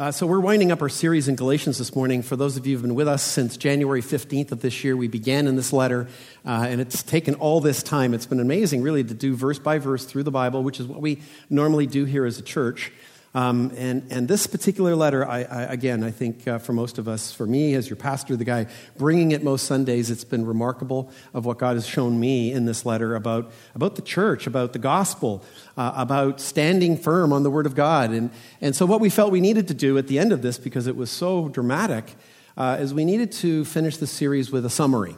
Uh, so, we're winding up our series in Galatians this morning. For those of you who've been with us since January 15th of this year, we began in this letter, uh, and it's taken all this time. It's been amazing, really, to do verse by verse through the Bible, which is what we normally do here as a church. Um, and, and this particular letter, I, I, again, I think uh, for most of us, for me as your pastor, the guy bringing it most Sundays, it's been remarkable of what God has shown me in this letter about, about the church, about the gospel, uh, about standing firm on the Word of God. And, and so, what we felt we needed to do at the end of this, because it was so dramatic, uh, is we needed to finish the series with a summary.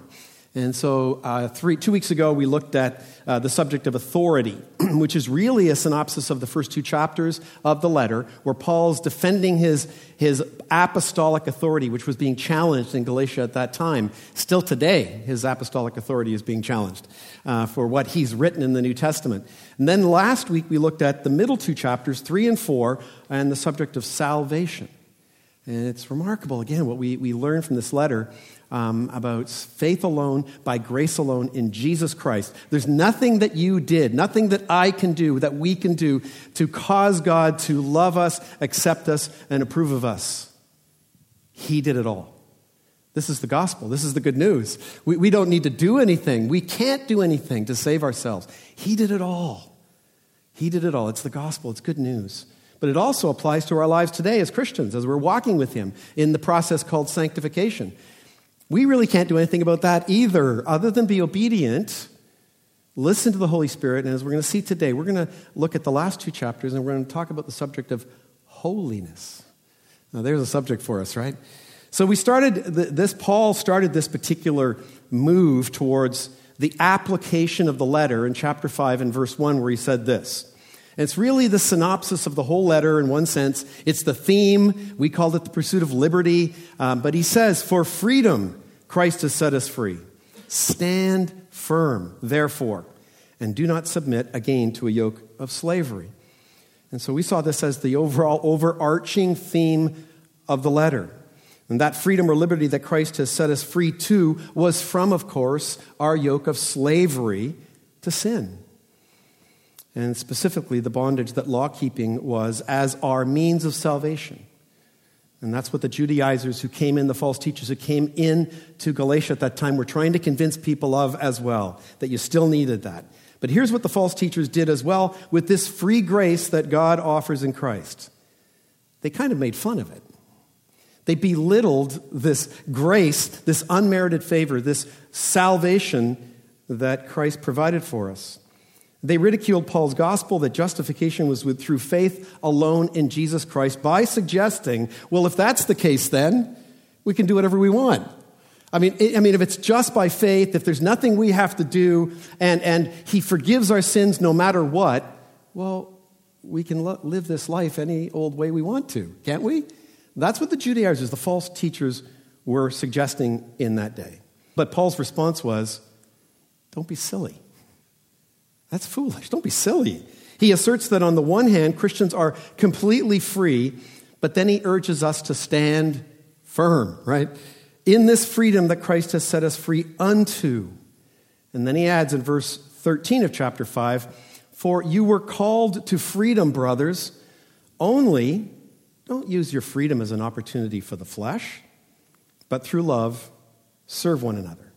And so, uh, three, two weeks ago, we looked at uh, the subject of authority, which is really a synopsis of the first two chapters of the letter, where Paul's defending his, his apostolic authority, which was being challenged in Galatia at that time. Still today, his apostolic authority is being challenged uh, for what he's written in the New Testament. And then last week, we looked at the middle two chapters, three and four, and the subject of salvation. And it's remarkable, again, what we, we learn from this letter um, about faith alone, by grace alone, in Jesus Christ. There's nothing that you did, nothing that I can do, that we can do to cause God to love us, accept us, and approve of us. He did it all. This is the gospel. This is the good news. We, we don't need to do anything. We can't do anything to save ourselves. He did it all. He did it all. It's the gospel, it's good news. But it also applies to our lives today as Christians, as we're walking with Him in the process called sanctification. We really can't do anything about that either, other than be obedient, listen to the Holy Spirit. And as we're going to see today, we're going to look at the last two chapters and we're going to talk about the subject of holiness. Now, there's a subject for us, right? So, we started this, Paul started this particular move towards the application of the letter in chapter 5 and verse 1, where he said this. And it's really the synopsis of the whole letter in one sense. It's the theme. We called it the pursuit of liberty. Um, but he says, For freedom, Christ has set us free. Stand firm, therefore, and do not submit again to a yoke of slavery. And so we saw this as the overall overarching theme of the letter. And that freedom or liberty that Christ has set us free to was from, of course, our yoke of slavery to sin. And specifically, the bondage that law keeping was as our means of salvation. And that's what the Judaizers who came in, the false teachers who came in to Galatia at that time, were trying to convince people of as well, that you still needed that. But here's what the false teachers did as well with this free grace that God offers in Christ. They kind of made fun of it. They belittled this grace, this unmerited favor, this salvation that Christ provided for us. They ridiculed Paul's gospel that justification was with, through faith alone in Jesus Christ by suggesting, well, if that's the case, then we can do whatever we want. I mean, I mean, if it's just by faith, if there's nothing we have to do, and, and He forgives our sins no matter what, well, we can lo- live this life any old way we want to, can't we? That's what the Judaizers, the false teachers, were suggesting in that day. But Paul's response was, don't be silly. That's foolish. Don't be silly. He asserts that on the one hand, Christians are completely free, but then he urges us to stand firm, right? In this freedom that Christ has set us free unto. And then he adds in verse 13 of chapter 5 For you were called to freedom, brothers, only don't use your freedom as an opportunity for the flesh, but through love, serve one another.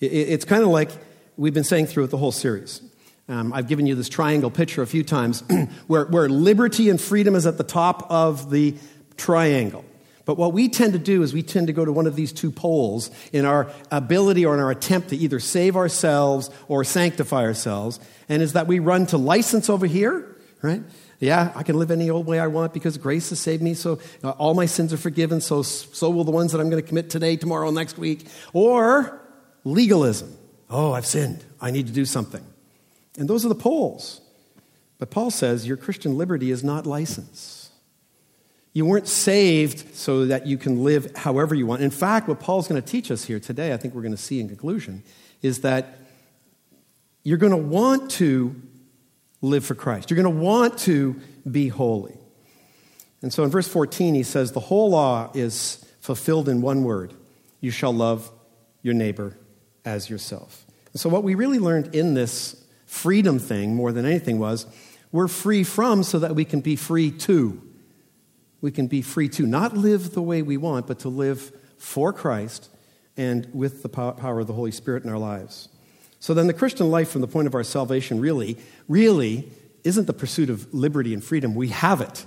It's kind of like we've been saying throughout the whole series. Um, I've given you this triangle picture a few times where, where liberty and freedom is at the top of the triangle. But what we tend to do is we tend to go to one of these two poles in our ability or in our attempt to either save ourselves or sanctify ourselves, and is that we run to license over here, right? Yeah, I can live any old way I want because grace has saved me, so uh, all my sins are forgiven, so, so will the ones that I'm going to commit today, tomorrow, next week. Or legalism. Oh, I've sinned. I need to do something. And those are the poles. But Paul says your Christian liberty is not license. You weren't saved so that you can live however you want. In fact, what Paul's going to teach us here today, I think we're going to see in conclusion, is that you're going to want to live for Christ. You're going to want to be holy. And so in verse 14, he says, The whole law is fulfilled in one word you shall love your neighbor as yourself. And so, what we really learned in this freedom thing more than anything was we're free from so that we can be free to. we can be free to not live the way we want, but to live for Christ and with the power of the Holy Spirit in our lives. So then, the Christian life, from the point of our salvation, really, really isn't the pursuit of liberty and freedom. We have it,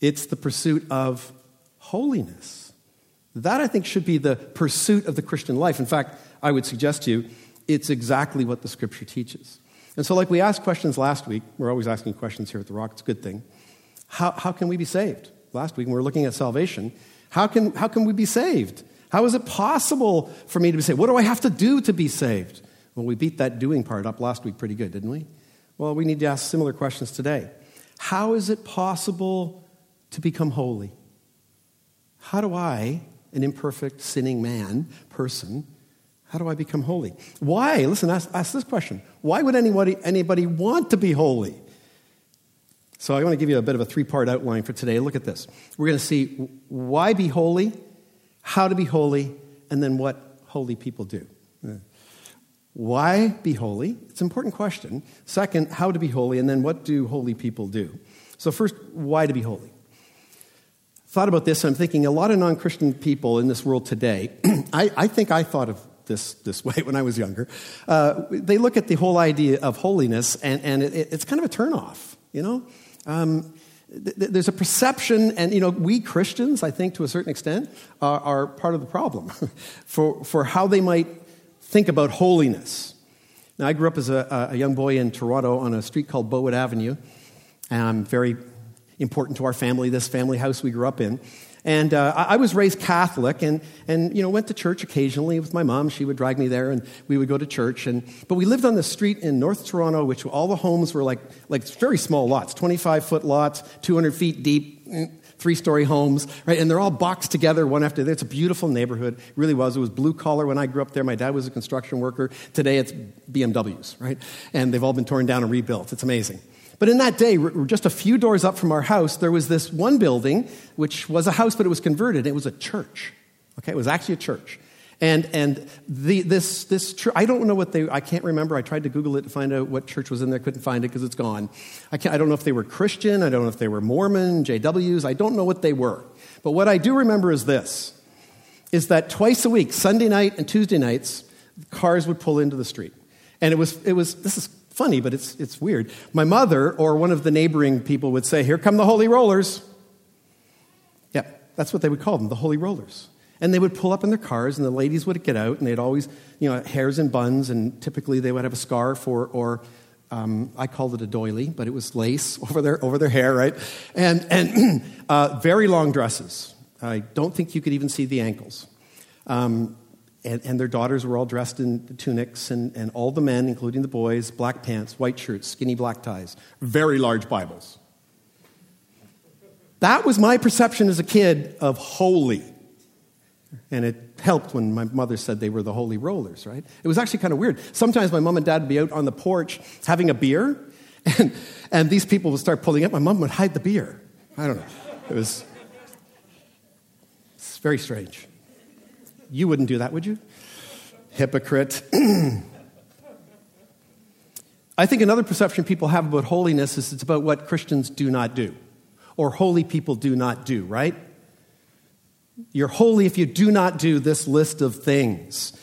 it's the pursuit of holiness. That, I think, should be the pursuit of the Christian life. In fact, I would suggest to you, it's exactly what the Scripture teaches. And so, like we asked questions last week, we're always asking questions here at the Rock, it's a good thing. How, how can we be saved? Last week, we were looking at salvation, how can, how can we be saved? How is it possible for me to be saved? What do I have to do to be saved? Well, we beat that doing part up last week pretty good, didn't we? Well, we need to ask similar questions today. How is it possible to become holy? How do I, an imperfect, sinning man, person, how do I become holy? Why? Listen, ask, ask this question. Why would anybody, anybody want to be holy? So I want to give you a bit of a three part outline for today. Look at this. We're going to see why be holy, how to be holy, and then what holy people do. Why be holy? It's an important question. Second, how to be holy, and then what do holy people do? So, first, why to be holy? Thought about this, I'm thinking a lot of non Christian people in this world today, I, I, think I thought of this this way when I was younger. Uh, they look at the whole idea of holiness, and, and it, it's kind of a turnoff, you know? Um, there's a perception, and you know, we Christians, I think to a certain extent, are, are part of the problem for, for how they might think about holiness. Now, I grew up as a, a young boy in Toronto on a street called Bowood Avenue, and I'm very important to our family, this family house we grew up in. And uh, I was raised Catholic and, and, you know, went to church occasionally with my mom. She would drag me there and we would go to church. And, but we lived on the street in North Toronto, which all the homes were like, like very small lots, 25 foot lots, 200 feet deep, three story homes, right? And they're all boxed together one after the other. It's a beautiful neighborhood. It really was. It was blue collar when I grew up there. My dad was a construction worker. Today it's BMWs, right? And they've all been torn down and rebuilt. It's amazing. But in that day, just a few doors up from our house, there was this one building, which was a house, but it was converted. It was a church. Okay, it was actually a church. And, and the, this, this church, I don't know what they, I can't remember. I tried to Google it to find out what church was in there. Couldn't find it because it's gone. I, I don't know if they were Christian. I don't know if they were Mormon, JWs. I don't know what they were. But what I do remember is this, is that twice a week, Sunday night and Tuesday nights, cars would pull into the street. And it was, it was this is funny, but it's, it's weird. My mother or one of the neighboring people would say, here come the holy rollers. Yeah, that's what they would call them, the holy rollers. And they would pull up in their cars, and the ladies would get out, and they'd always, you know, hairs and buns, and typically they would have a scarf or, or um, I called it a doily, but it was lace over their, over their hair, right? And, and uh, very long dresses. I don't think you could even see the ankles. Um, and, and, their daughters were all dressed in tunics, and, and all the men, including the boys, black pants, white shirts, skinny black ties, very large Bibles. That was my perception as a kid of holy. And it helped when my mother said they were the holy rollers, right? It was actually kind of weird. Sometimes my mom and dad would be out on the porch having a beer, and, and these people would start pulling up. My mom would hide the beer. I don't know. It was it's very strange. You wouldn't do that, would you? Hypocrite. I think another perception people have about holiness is it's about what Christians do not do, or holy people do not do, right? You're holy if you do not do this list of things.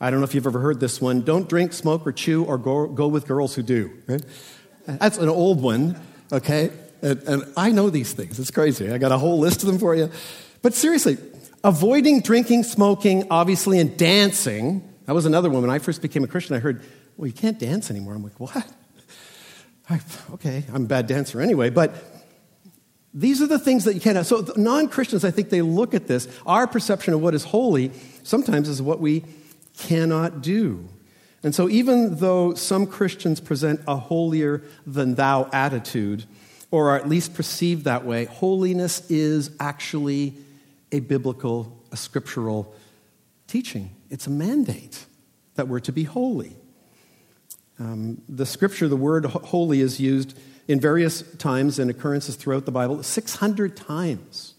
I don't know if you've ever heard this one. Don't drink, smoke, or chew, or go, go with girls who do. Right? That's an old one, okay? And, and I know these things. It's crazy. I got a whole list of them for you. But seriously, avoiding drinking, smoking, obviously, and dancing. That was another one. When I first became a Christian, I heard, well, you can't dance anymore. I'm like, what? I, okay, I'm a bad dancer anyway, but these are the things that you can't have. So, non Christians, I think they look at this. Our perception of what is holy sometimes is what we cannot do. And so, even though some Christians present a holier than thou attitude, or are at least perceived that way, holiness is actually a biblical, a scriptural teaching. It's a mandate that we're to be holy. Um, the scripture, the word holy, is used in various times and occurrences throughout the Bible, 600 times.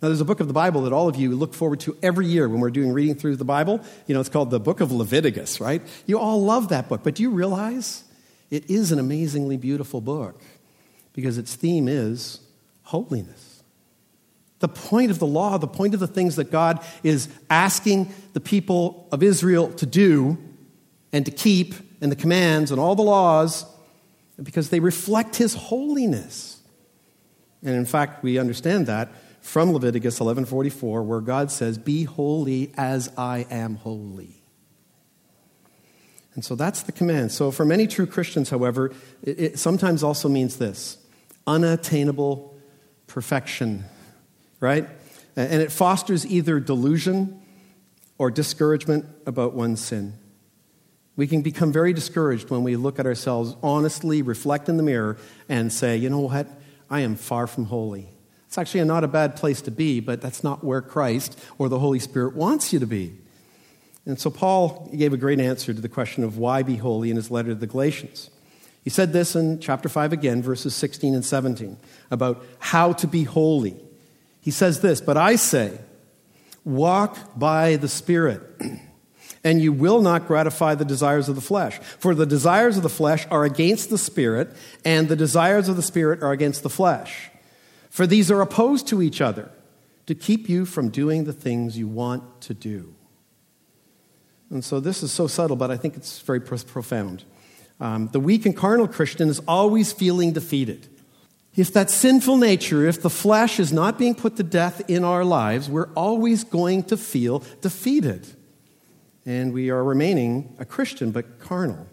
Now, there's a book of the Bible that all of you look forward to every year when we're doing reading through the Bible. You know, it's called the Book of Leviticus, right? You all love that book, but do you realize it is an amazingly beautiful book because its theme is holiness? The point of the law, the point of the things that God is asking the people of Israel to do and to keep, and the commands and all the laws, because they reflect His holiness. And in fact, we understand that from Leviticus 11:44 where God says, "Be holy as I am holy." And so that's the command. So for many true Christians, however, it, it sometimes also means this unattainable perfection, right? And it fosters either delusion or discouragement about one's sin. We can become very discouraged when we look at ourselves honestly, reflect in the mirror, and say, you know what? I am far from holy. It's actually not a bad place to be, but that's not where Christ or the Holy Spirit wants you to be. And so Paul gave a great answer to the question of why be holy in his letter to the Galatians. He said this in chapter 5 again, verses 16 and 17, about how to be holy. He says this, But I say, walk by the Spirit, and you will not gratify the desires of the flesh. For the desires of the flesh are against the Spirit, and the desires of the Spirit are against the flesh. For these are opposed to each other to keep you from doing the things you want to do. And so this is so subtle, but I think it's very profound. Um, the weak and carnal Christian is always feeling defeated. If that sinful nature, if the flesh is not being put to death in our lives, we're always going to feel defeated. And we are remaining a Christian, but carnal.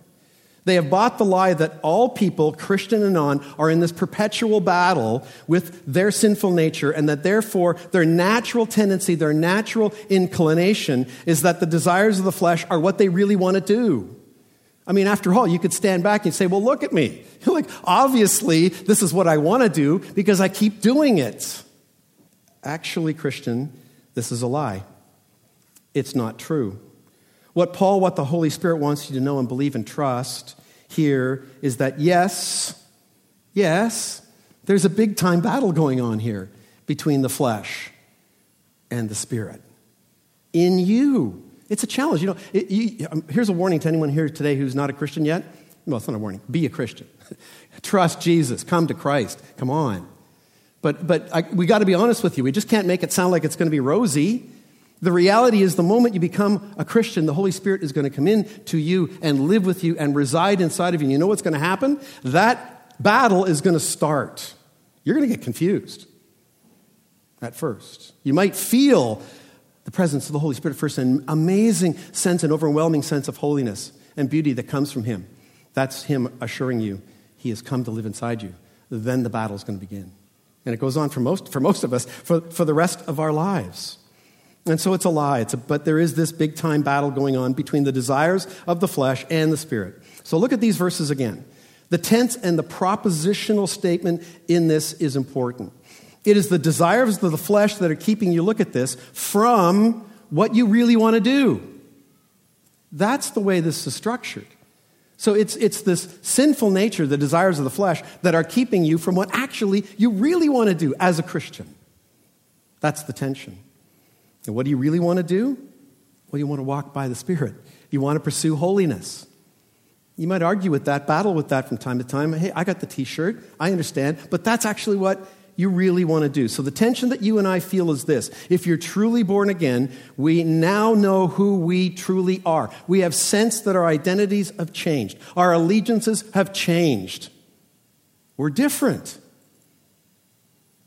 They have bought the lie that all people, Christian and non, are in this perpetual battle with their sinful nature, and that therefore their natural tendency, their natural inclination is that the desires of the flesh are what they really want to do. I mean, after all, you could stand back and say, Well, look at me. Like, obviously, this is what I want to do because I keep doing it. Actually, Christian, this is a lie. It's not true. What Paul, what the Holy Spirit wants you to know and believe and trust here is that yes, yes, there's a big time battle going on here between the flesh and the spirit. In you. It's a challenge. You know, it, you, um, here's a warning to anyone here today who's not a Christian yet. Well, it's not a warning. Be a Christian. Trust Jesus. Come to Christ. Come on. But, but I, we got to be honest with you. We just can't make it sound like it's going to be rosy. The reality is, the moment you become a Christian, the Holy Spirit is going to come in to you and live with you and reside inside of you. And you know what's going to happen? That battle is going to start. You're going to get confused at first. You might feel the presence of the Holy Spirit first, an amazing sense, an overwhelming sense of holiness and beauty that comes from Him. That's Him assuring you He has come to live inside you. Then the battle is going to begin. And it goes on for most, for most of us for, for the rest of our lives. And so it's a lie. It's a, but there is this big time battle going on between the desires of the flesh and the spirit. So look at these verses again. The tense and the propositional statement in this is important. It is the desires of the flesh that are keeping you, look at this, from what you really want to do. That's the way this is structured. So it's, it's this sinful nature, the desires of the flesh, that are keeping you from what actually you really want to do as a Christian. That's the tension. And what do you really want to do? Well, you want to walk by the Spirit. You want to pursue holiness. You might argue with that, battle with that from time to time. Hey, I got the t shirt, I understand, but that's actually what you really want to do. So the tension that you and I feel is this. If you're truly born again, we now know who we truly are. We have sensed that our identities have changed, our allegiances have changed. We're different.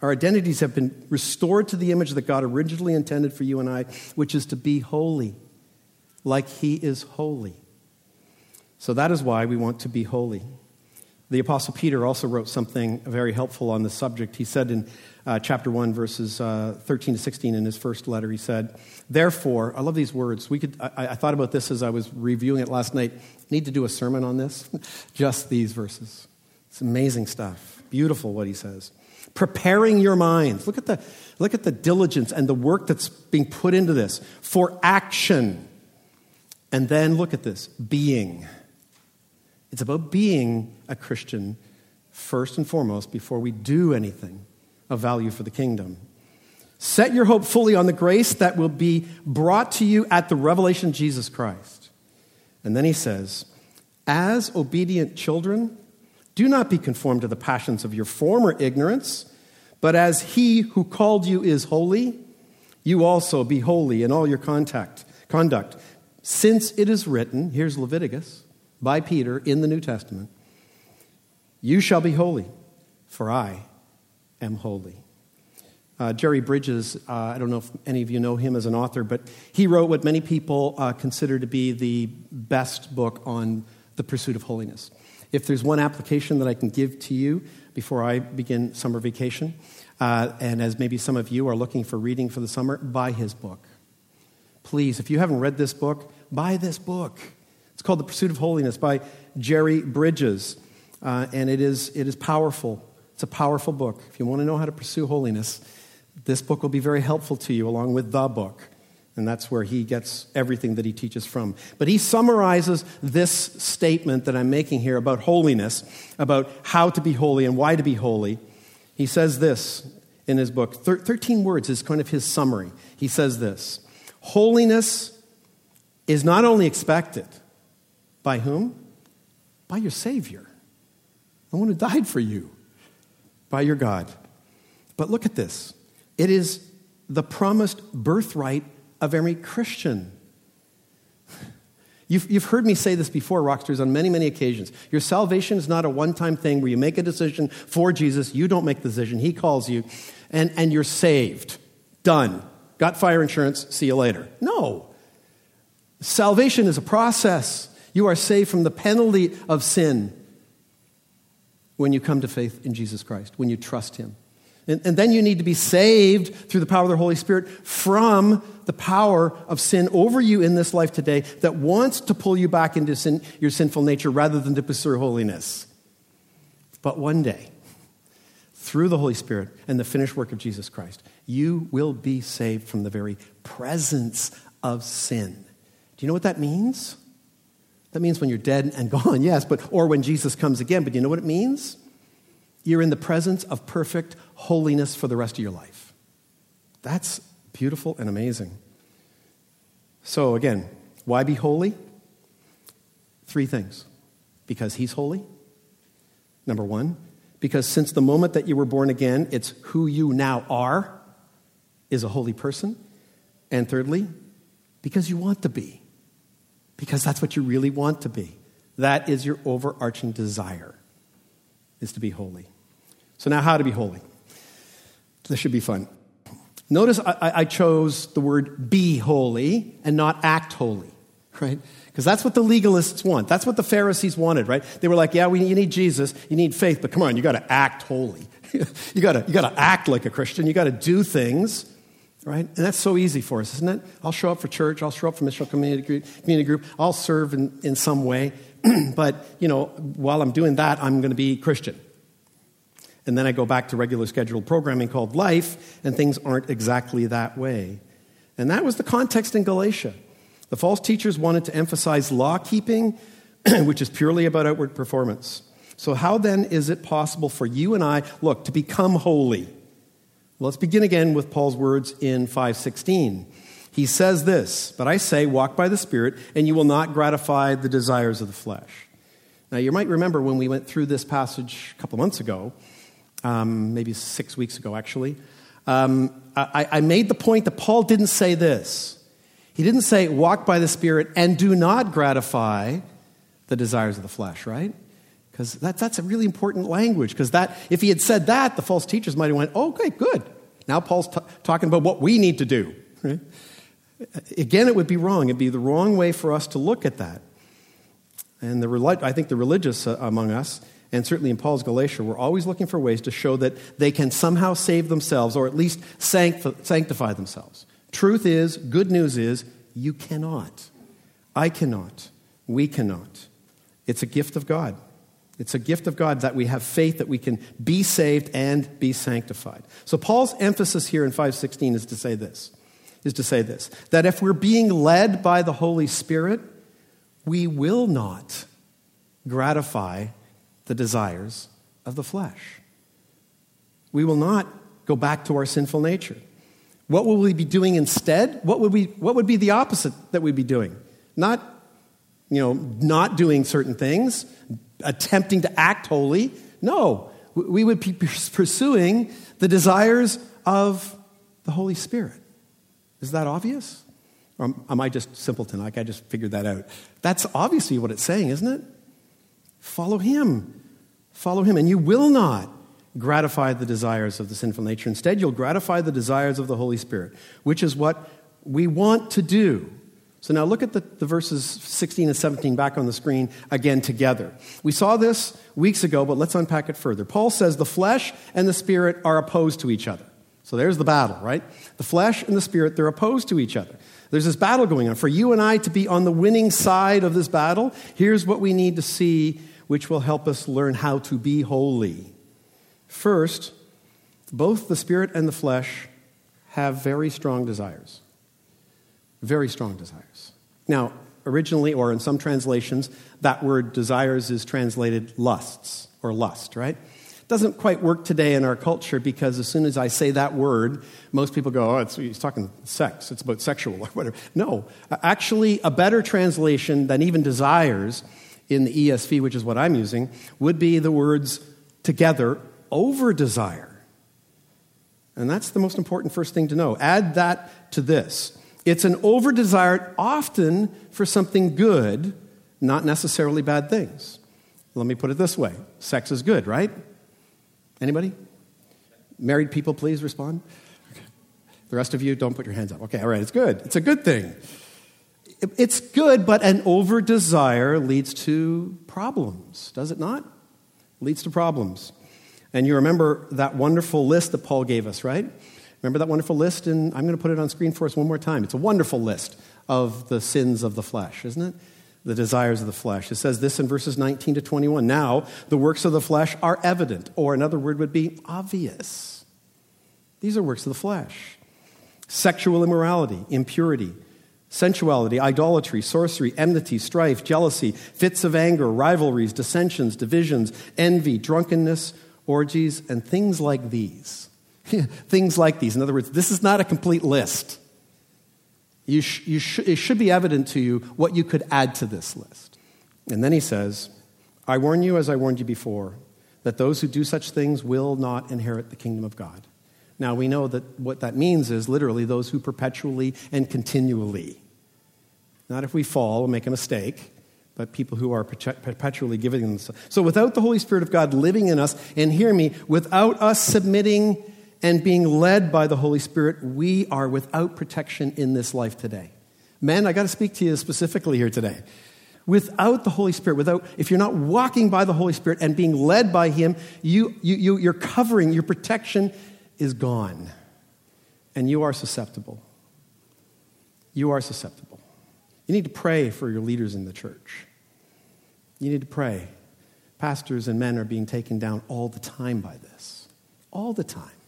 Our identities have been restored to the image that God originally intended for you and I, which is to be holy, like He is holy. So that is why we want to be holy. The Apostle Peter also wrote something very helpful on the subject. He said in uh, chapter 1, verses uh, 13 to 16 in his first letter, he said, Therefore, I love these words. We could, I, I thought about this as I was reviewing it last night. Need to do a sermon on this. Just these verses. It's amazing stuff. Beautiful what he says preparing your minds. Look at the, look at the diligence and the work that's being put into this for action. And then look at this being. It's about being a Christian first and foremost before we do anything of value for the kingdom. Set your hope fully on the grace that will be brought to you at the revelation of Jesus Christ. And then he says, As obedient children, do not be conformed to the passions of your former ignorance, But as he who called you is holy, you also be holy in all your contact, conduct. Since it is written, here's Leviticus by Peter in the New Testament, you shall be holy, for I am holy. Uh, Jerry Bridges, uh, I don't know if any of you know him as an author, but he wrote what many people uh, consider to be the best book on the pursuit of holiness. If there's one application that I can give to you before I begin summer vacation, uh, and as maybe some of you are looking for reading for the summer, buy his book. Please, if you haven't read this book, buy this book. It's called The Pursuit of Holiness by Jerry Bridges, uh, and it is, it is powerful. It's a powerful book. If you want to know how to pursue holiness, this book will be very helpful to you, along with the book. And that's where he gets everything that he teaches from. But he summarizes this statement that I'm making here about holiness, about how to be holy and why to be holy. He says this in his book. Thir- 13 words is kind of his summary. He says this Holiness is not only expected, by whom? By your Savior, the one who died for you, by your God. But look at this it is the promised birthright of every Christian. You've, you've heard me say this before, Rocksters, on many, many occasions. Your salvation is not a one time thing where you make a decision for Jesus, you don't make the decision, He calls you, and, and you're saved. Done. Got fire insurance, see you later. No. Salvation is a process. You are saved from the penalty of sin when you come to faith in Jesus Christ, when you trust Him. And, and, then you need to be saved through the power of the Holy Spirit from the power of sin over you in this life today that wants to pull you back into sin, your sinful nature rather than to pursue holiness. But one day, through the Holy Spirit and the finished work of Jesus Christ, you will be saved from the very presence of sin. Do you know what that means? That means when you're dead and gone, yes, but or when Jesus comes again. But you know what it means? You're in the presence of perfect holiness for the rest of your life. That's beautiful and amazing. So, again, why be holy? Three things. Because He's holy, number one. Because since the moment that you were born again, it's who you now are, is a holy person. And thirdly, because you want to be. Because that's what you really want to be. That is your overarching desire, is to be holy. So, now how to be holy? This should be fun. Notice I, I chose the word be holy and not act holy, right? Because that's what the legalists want. That's what the Pharisees wanted, right? They were like, yeah, we, you need Jesus, you need faith, but come on, you got to act holy. you got to you got to act like a Christian, you got to do things, right? And that's so easy for us, isn't it? I'll show up for church, I'll show up for missional community, community group, I'll serve in, in some way, but, you know, while I'm doing that, I'm going to be Christian. And then I go back to regular scheduled programming called life, and things aren't exactly that way. And that was the context in Galatia. The false teachers wanted to emphasize law keeping, which is purely about outward performance. So, how then is it possible for you and I, look, to become holy? Let's begin again with Paul's words in 516. He says this, but I say, walk by the Spirit, and you will not gratify the desires of the flesh. Now, you might remember when we went through this passage a couple months ago, um, maybe six weeks ago, actually, um, I, I made the point that Paul didn't say this. He didn't say, walk by the Spirit and do not gratify the desires of the flesh, right? Because that, that's a really important language. Because that, if he had said that, the false teachers might have went, oh, okay, good. Now Paul's t- talking about what we need to do. Right? Again, it would be wrong. It'd be the wrong way for us to look at that. And the, I think the religious uh, among us and certainly in Paul's Galatia, we're always looking for ways to show that they can somehow save themselves or at least sanctify themselves. Truth is, good news is, you cannot. I cannot. We cannot. It's a gift of God. It's a gift of God that we have faith that we can be saved and be sanctified. So Paul's emphasis here in 516 is to say this, is to say this, that if we're being led by the Holy Spirit, we will not gratify the desires of the flesh. We will not go back to our sinful nature. What will we be doing instead? What would, we, what would be the opposite that we'd be doing? Not, you know, not doing certain things, attempting to act holy. No, we would be pursuing the desires of the Holy Spirit. Is that obvious? Or am I just simpleton? Like I just figured that out. That's obviously what it's saying, isn't it? Follow Him. Follow Him, and you will not gratify the desires of the sinful nature. Instead, you'll gratify the desires of the Holy Spirit, which is what we want to do. So now look at the, the, verses 16 and 17 back on the screen again together. We saw this weeks ago, but let's unpack it further. Paul says the flesh and the spirit are opposed to each other. So there's the battle, right? The flesh and the spirit, they're opposed to each other. There's this battle going on. For you and I to be on the winning side of this battle, here's what we need to see, which will help us learn how to be holy. First, both the spirit and the flesh have very strong desires. Very strong desires. Now, originally, or in some translations, that word desires is translated lusts or lust, right? Doesn't quite work today in our culture because as soon as I say that word, most people go, oh, he's talking sex. It's about sexual or whatever. No, actually, a better translation than even desires in the ESV, which is what I'm using, would be the words together over desire. And that's the most important first thing to know. Add that to this. It's an over desire often for something good, not necessarily bad things. Let me put it this way sex is good, right? Anybody? Married people, please respond. Okay. The rest of you, don't put your hands up. Okay, all right, it's good. It's a good thing. It's good, but an over desire leads to problems, does it not? Leads to problems. And you remember that wonderful list that Paul gave us, right? Remember that wonderful list? And I'm going to put it on screen for us one more time. It's a wonderful list of the sins of the flesh, isn't it? the desires of the flesh. It says this in verses 19 to 21. Now, the works of the flesh are evident, or another word would be obvious. These are works of the flesh sexual immorality, impurity, sensuality, idolatry, sorcery, enmity, strife, jealousy, fits of anger, rivalries, dissensions, divisions, envy, drunkenness, orgies, and things like these. things like these. In other words, this is not a complete list. You sh- you sh- it should be evident to you what you could add to this list. And then he says, I warn you, as I warned you before, that those who do such things will not inherit the kingdom of God. Now, we know that what that means is literally those who perpetually and continually, not if we fall and make a mistake, but people who are perpetually giving themselves. So, without the Holy Spirit of God living in us, and hear me, without us submitting and being led by the Holy Spirit, we are without protection in this life today. Men, I got to speak to you specifically here today. Without the Holy Spirit, without, if you're not walking by the Holy Spirit and being led by Him, you, you, you, your covering, your protection is gone. And you are susceptible. You are susceptible. You need to pray for your leaders in the church. You need to pray. Pastors and men are being taken down all the time by this. All the time.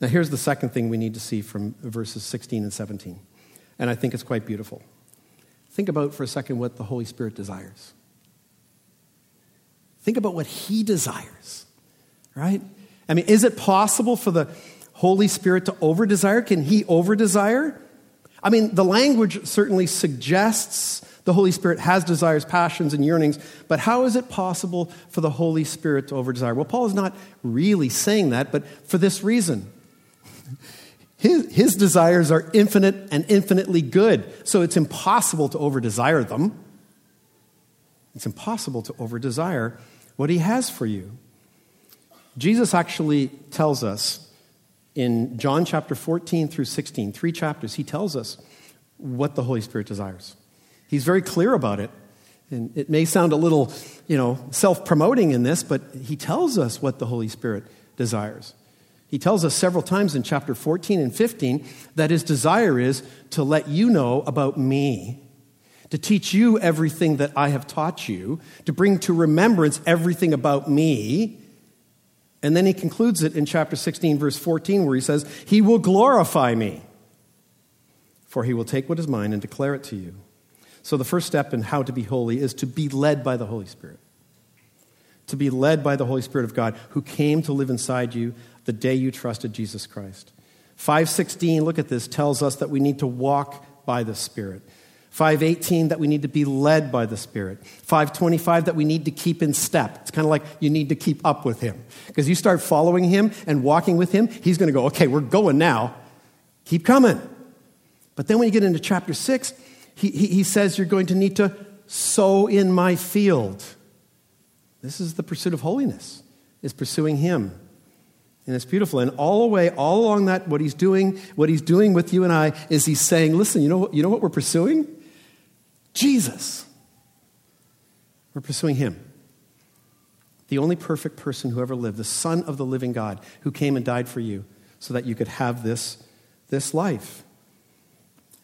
Now, here's the second thing we need to see from verses 16 and 17, and I think it's quite beautiful. Think about for a second what the Holy Spirit desires. Think about what He desires, right? I mean, is it possible for the Holy Spirit to over desire? Can He over desire? I mean, the language certainly suggests the Holy Spirit has desires, passions, and yearnings, but how is it possible for the Holy Spirit to over desire? Well, Paul is not really saying that, but for this reason. His, his desires are infinite and infinitely good, so it's impossible to over desire them. It's impossible to over desire what he has for you. Jesus actually tells us in John chapter 14 through 16, three chapters, he tells us what the Holy Spirit desires. He's very clear about it. And it may sound a little, you know, self promoting in this, but he tells us what the Holy Spirit desires. He tells us several times in chapter 14 and 15 that his desire is to let you know about me, to teach you everything that I have taught you, to bring to remembrance everything about me. And then he concludes it in chapter 16, verse 14, where he says, He will glorify me, for he will take what is mine and declare it to you. So the first step in how to be holy is to be led by the Holy Spirit. To be led by the Holy Spirit of God who came to live inside you the day you trusted Jesus Christ. 516, look at this, tells us that we need to walk by the Spirit. 518 that we need to be led by the Spirit. 525 that we need to keep in step. It's kind of like you need to keep up with Him. Because you start following Him and walking with Him, He's going to go, okay, we're going now. Keep coming. But then when you get into chapter 6, he, he, he says you're going to need to sow in my field. This is the pursuit of holiness, is pursuing Him. And it's beautiful. And all the way, all along that, what he's doing, what he's doing with you and I is he's saying, listen, you know, you know what we're pursuing? Jesus. We're pursuing him. The only perfect person who ever lived, the Son of the living God, who came and died for you so that you could have this, this life.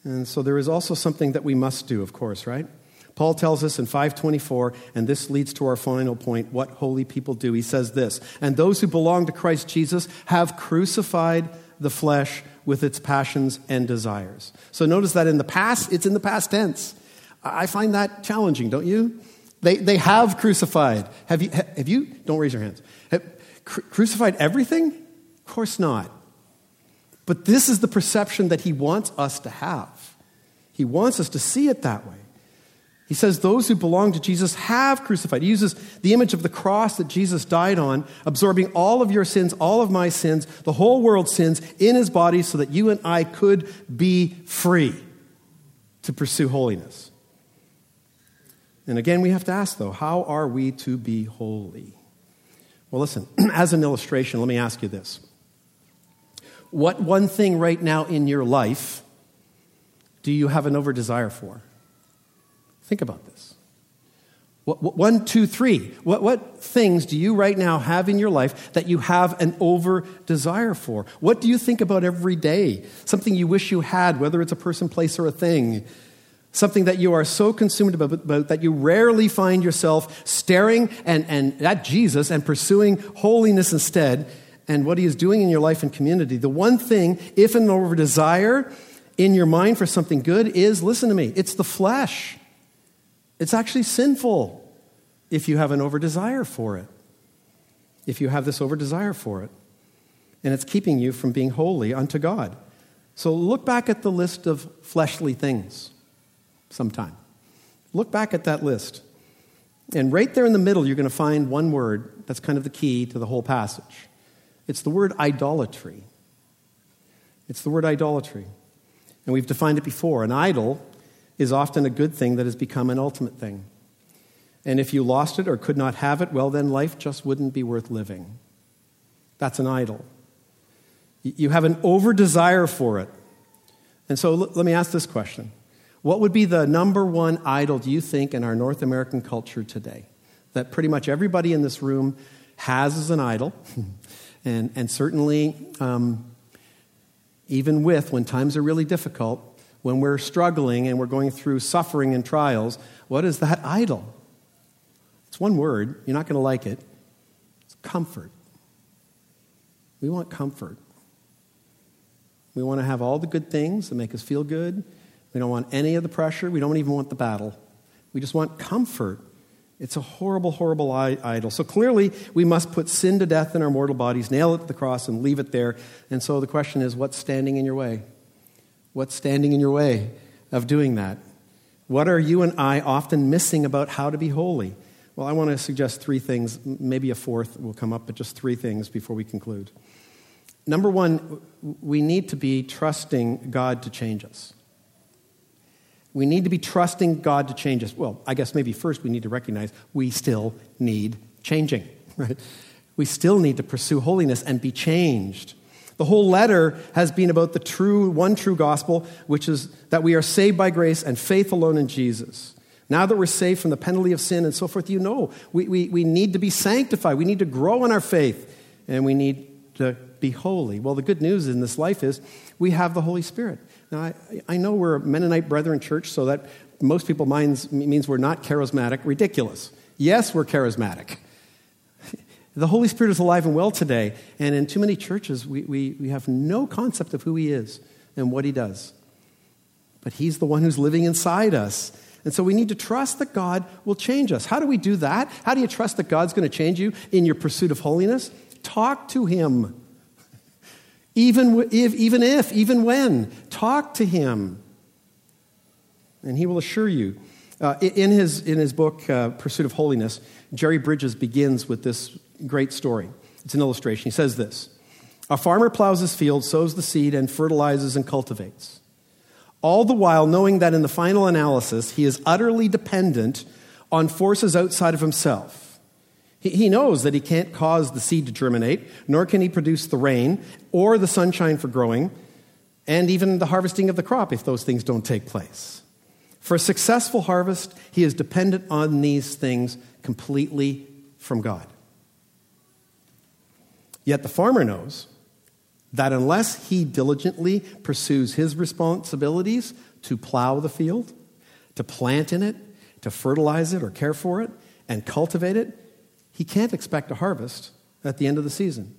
And so there is also something that we must do, of course, right? Paul tells us in 524, and this leads to our final point what holy people do. He says this And those who belong to Christ Jesus have crucified the flesh with its passions and desires. So notice that in the past, it's in the past tense. I find that challenging, don't you? They, they have crucified. Have you, have you? Don't raise your hands. Have, cru- crucified everything? Of course not. But this is the perception that he wants us to have. He wants us to see it that way. He says those who belong to Jesus have crucified. He uses the image of the cross that Jesus died on, absorbing all of your sins, all of my sins, the whole world's sins in his body so that you and I could be free to pursue holiness. And again, we have to ask, though, how are we to be holy? Well, listen, as an illustration, let me ask you this. What one thing right now in your life do you have an over desire for? Think about this. One, two, three. What, what things do you right now have in your life that you have an over desire for? What do you think about every day? Something you wish you had, whether it's a person, place, or a thing. Something that you are so consumed about, about that you rarely find yourself staring and, and at Jesus and pursuing holiness instead and what he is doing in your life and community. The one thing, if an over desire in your mind for something good, is listen to me, it's the flesh. It's actually sinful if you have an over desire for it. If you have this over desire for it. And it's keeping you from being holy unto God. So look back at the list of fleshly things sometime. Look back at that list. And right there in the middle, you're going to find one word that's kind of the key to the whole passage. It's the word idolatry. It's the word idolatry. And we've defined it before. An idol is often a good thing that has become an ultimate thing. And if you lost it or could not have it, well, then life just wouldn't be worth living. That's an idol. You have an over desire for it. And so let me ask this question What would be the number one idol, do you think, in our North American culture today? That pretty much everybody in this room has as an idol. and, and certainly, um, even with, when times are really difficult, when we're struggling and we're going through suffering and trials, what is that idol? It's one word. You're not going to like it. It's comfort. We want comfort. We want to have all the good things that make us feel good. We don't want any of the pressure. We don't even want the battle. We just want comfort. It's a horrible, horrible idol. So clearly, we must put sin to death in our mortal bodies, nail it to the cross, and leave it there. And so the question is what's standing in your way? What's standing in your way of doing that? What are you and I often missing about how to be holy? Well, I want to suggest three things. Maybe a fourth will come up, but just three things before we conclude. Number one, we need to be trusting God to change us. We need to be trusting God to change us. Well, I guess maybe first we need to recognize we still need changing, right? We still need to pursue holiness and be changed. The whole letter has been about the true, one true gospel, which is that we are saved by grace and faith alone in Jesus. Now that we're saved from the penalty of sin and so forth, you know, we, we, we need to be sanctified. We need to grow in our faith, and we need to be holy. Well, the good news in this life is we have the Holy Spirit. Now, I, I know we're a Mennonite Brethren church, so that most people minds, means we're not charismatic. Ridiculous. Yes, we're charismatic. The Holy Spirit is alive and well today, and in too many churches, we, we, we have no concept of who He is and what He does. But He's the one who's living inside us. And so we need to trust that God will change us. How do we do that? How do you trust that God's going to change you in your pursuit of holiness? Talk to Him. Even if, even if, even when, talk to Him. and he will assure you. Uh, in, his, in his book, uh, Pursuit of Holiness, Jerry Bridges begins with this great story. It's an illustration. He says this A farmer plows his field, sows the seed, and fertilizes and cultivates. All the while knowing that in the final analysis, he is utterly dependent on forces outside of himself. He, knows that he can't cause the seed to germinate, nor can he produce the rain or the sunshine for growing, and even the harvesting of the crop if those things don't take place. For a successful harvest, he is dependent on these things completely from God. Yet the farmer knows that unless he diligently pursues his responsibilities to plow the field, to plant in it, to fertilize it or care for it, and cultivate it, he can't expect a harvest at the end of the season.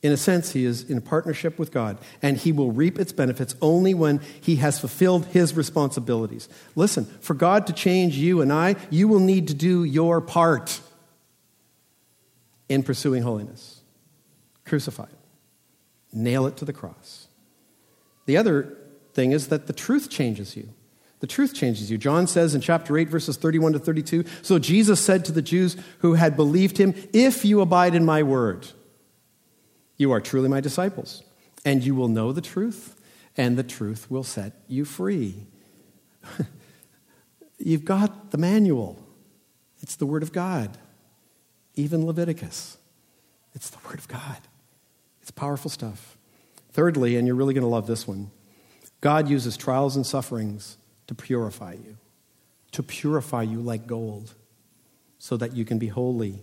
In a sense, he is in partnership with God, and he will reap its benefits only when he has fulfilled his responsibilities. Listen, for God to change you and I, you will need to do your part in pursuing holiness. Crucify it, nail it to the cross. The other thing is that the truth changes you. The truth changes you. John says in chapter 8, verses 31 to 32 So Jesus said to the Jews who had believed him, If you abide in my word, you are truly my disciples, and you will know the truth, and the truth will set you free. You've got the manual, it's the Word of God. Even Leviticus, it's the Word of God. It's powerful stuff. Thirdly, and you're really going to love this one God uses trials and sufferings to purify you, to purify you like gold, so that you can be holy.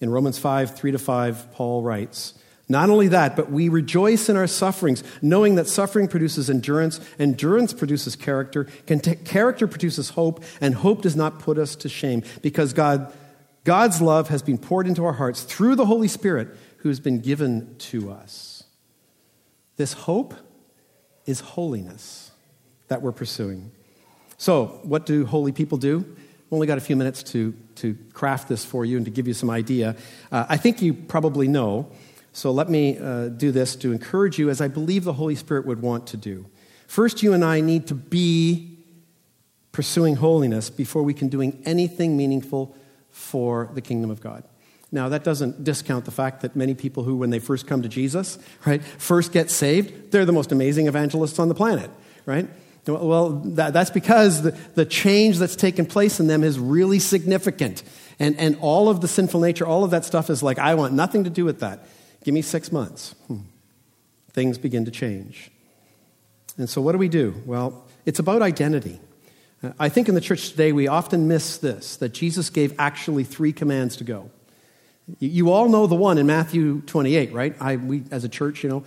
In Romans 5, 3 to 5, Paul writes, Not only that, but we rejoice in our sufferings, knowing that suffering produces endurance, endurance produces character, character produces hope, and hope does not put us to shame, because God, God's love has been poured into our hearts through the Holy Spirit who has been given to us. This hope is holiness that we're pursuing. So, what do holy people do? I've only got a few minutes to, to craft this for you and to give you some idea. Uh, I think you probably know, so let me uh, do this to encourage you as I believe the Holy Spirit would want to do. First, you and I need to be pursuing holiness before we can doing anything meaningful for the kingdom of God. Now, that doesn't discount the fact that many people who, when they first come to Jesus, right, first get saved, they're the most amazing evangelists on the planet, right? Well, that, that's because the, the change that's taken place in them is really significant. And, and all of the sinful nature, all of that stuff is like, I want nothing to do with that. Give me six months. Hmm. Things begin to change. And so, what do we do? Well, it's about identity. I think in the church today, we often miss this that Jesus gave actually three commands to go. You, all know the one in Matthew 28, right? I, we, as a church, you know,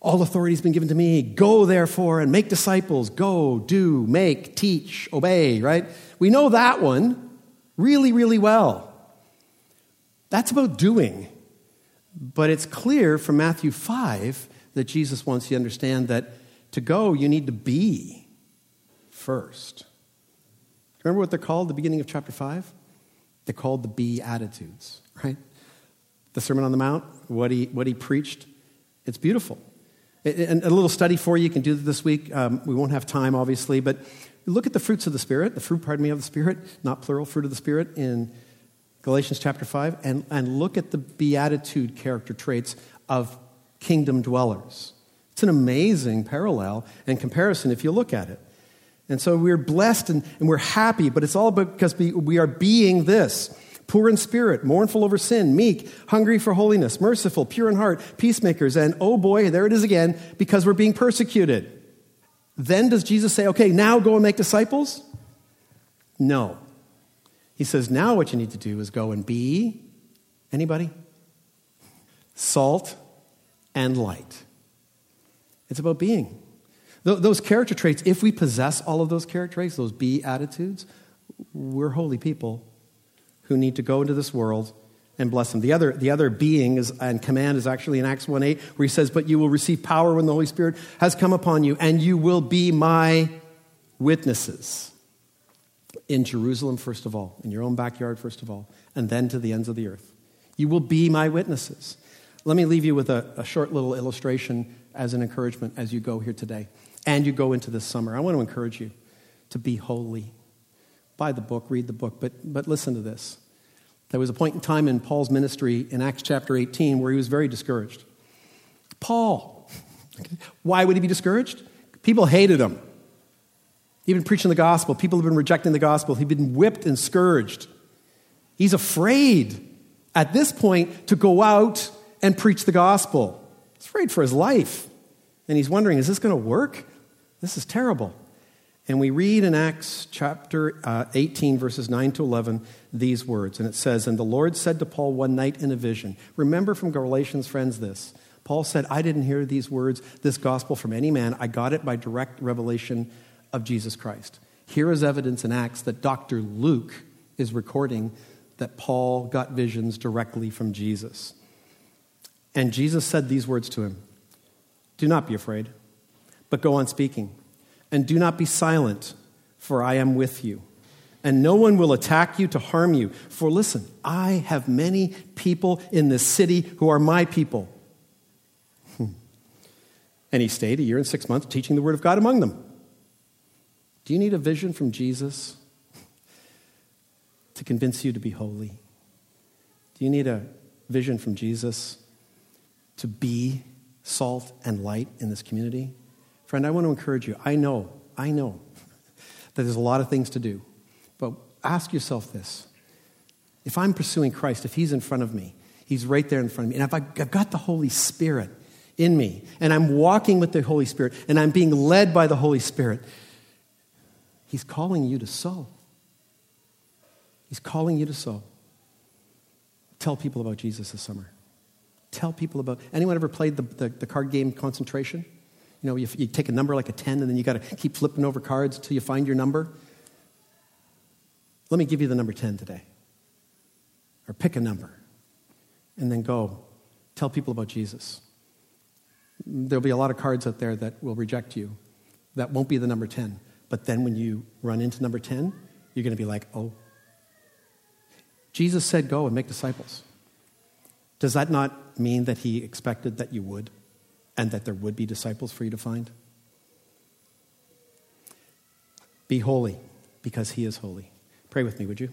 all authority has been given to me. Go, therefore, and make disciples. Go, do, make, teach, obey, right? We know that one really, really well. That's about doing. But it's clear from Matthew 5 that Jesus wants you to understand that to go, you need to be first. Remember what they're called the beginning of chapter 5? They're called the Beatitudes, right? The Sermon on the Mount, what he, what he preached, it's beautiful. And a little study for you, you can do this week. Um, we won't have time, obviously, but look at the fruits of the Spirit, the fruit, pardon me, of the Spirit, not plural, fruit of the Spirit in Galatians chapter 5, and, and look at the beatitude character traits of kingdom dwellers. It's an amazing parallel and comparison if you look at it. And so we're blessed and, and we're happy, but it's all about because we, we are being this poor in spirit, mournful over sin, meek, hungry for holiness, merciful, pure in heart, peacemakers, and oh boy, there it is again, because we're being persecuted. Then does Jesus say, okay, now go and make disciples? No. He says, now what you need to do is go and be, anybody? Salt and light. It's about being. Those character traits, if we possess all of those character traits, those be attitudes, we're holy people who need to go into this world and bless them. The other, the other being is, and command is actually in Acts 1 8, where he says, But you will receive power when the Holy Spirit has come upon you, and you will be my witnesses in Jerusalem, first of all, in your own backyard, first of all, and then to the ends of the earth. You will be my witnesses. Let me leave you with a, a short little illustration as an encouragement as you go here today and you go into this summer. I want to encourage you. to be holy. Buy the book, read the book, but, but listen to this. There was a point in time in Paul's ministry in Acts chapter 18 where he was very discouraged. Paul, why would he be discouraged? People hated him. He'd been preaching the gospel. People have been rejecting the gospel. He'd been whipped and scourged. He's afraid at this point to go out and preach the gospel. He's afraid for his life. And he's wondering, is this going to work? This is terrible. And we read in Acts chapter uh, 18, verses 9 to 11, these words. And it says, And the Lord said to Paul one night in a vision. Remember from Galatians, friends, this. Paul said, I didn't hear these words, this gospel from any man. I got it by direct revelation of Jesus Christ. Here is evidence in Acts that Dr. Luke is recording that Paul got visions directly from Jesus. And Jesus said these words to him Do not be afraid, but go on speaking. And do not be silent, for I am with you. And no one will attack you to harm you. For listen, I have many people in this city who are my people. Hmm. And he stayed a year and six months teaching the word of God among them. Do you need a vision from Jesus to convince you to be holy? Do you need a vision from Jesus to be salt and light in this community? Friend, I want to encourage you. I know, I know that there's a lot of things to do, but ask yourself this. If I'm pursuing Christ, if He's in front of me, He's right there in front of me, and if I've got the Holy Spirit in me, and I'm walking with the Holy Spirit, and I'm being led by the Holy Spirit, He's calling you to sow. He's calling you to sow. Tell people about Jesus this summer. Tell people about. Anyone ever played the, the, the card game concentration? You know, you, you, take a number like a 10, and then you got to keep flipping over cards until you find your number. Let me give you the number 10 today. Or pick a number. And then go. Tell people about Jesus. There'll be a lot of cards out there that will reject you. That won't be the number 10. But then when you run into number 10, you're going to be like, oh. Jesus said, go and make disciples. Does that not mean that he expected that you would and that there would be disciples for you to find? Be holy because he is holy. Pray with me, would you?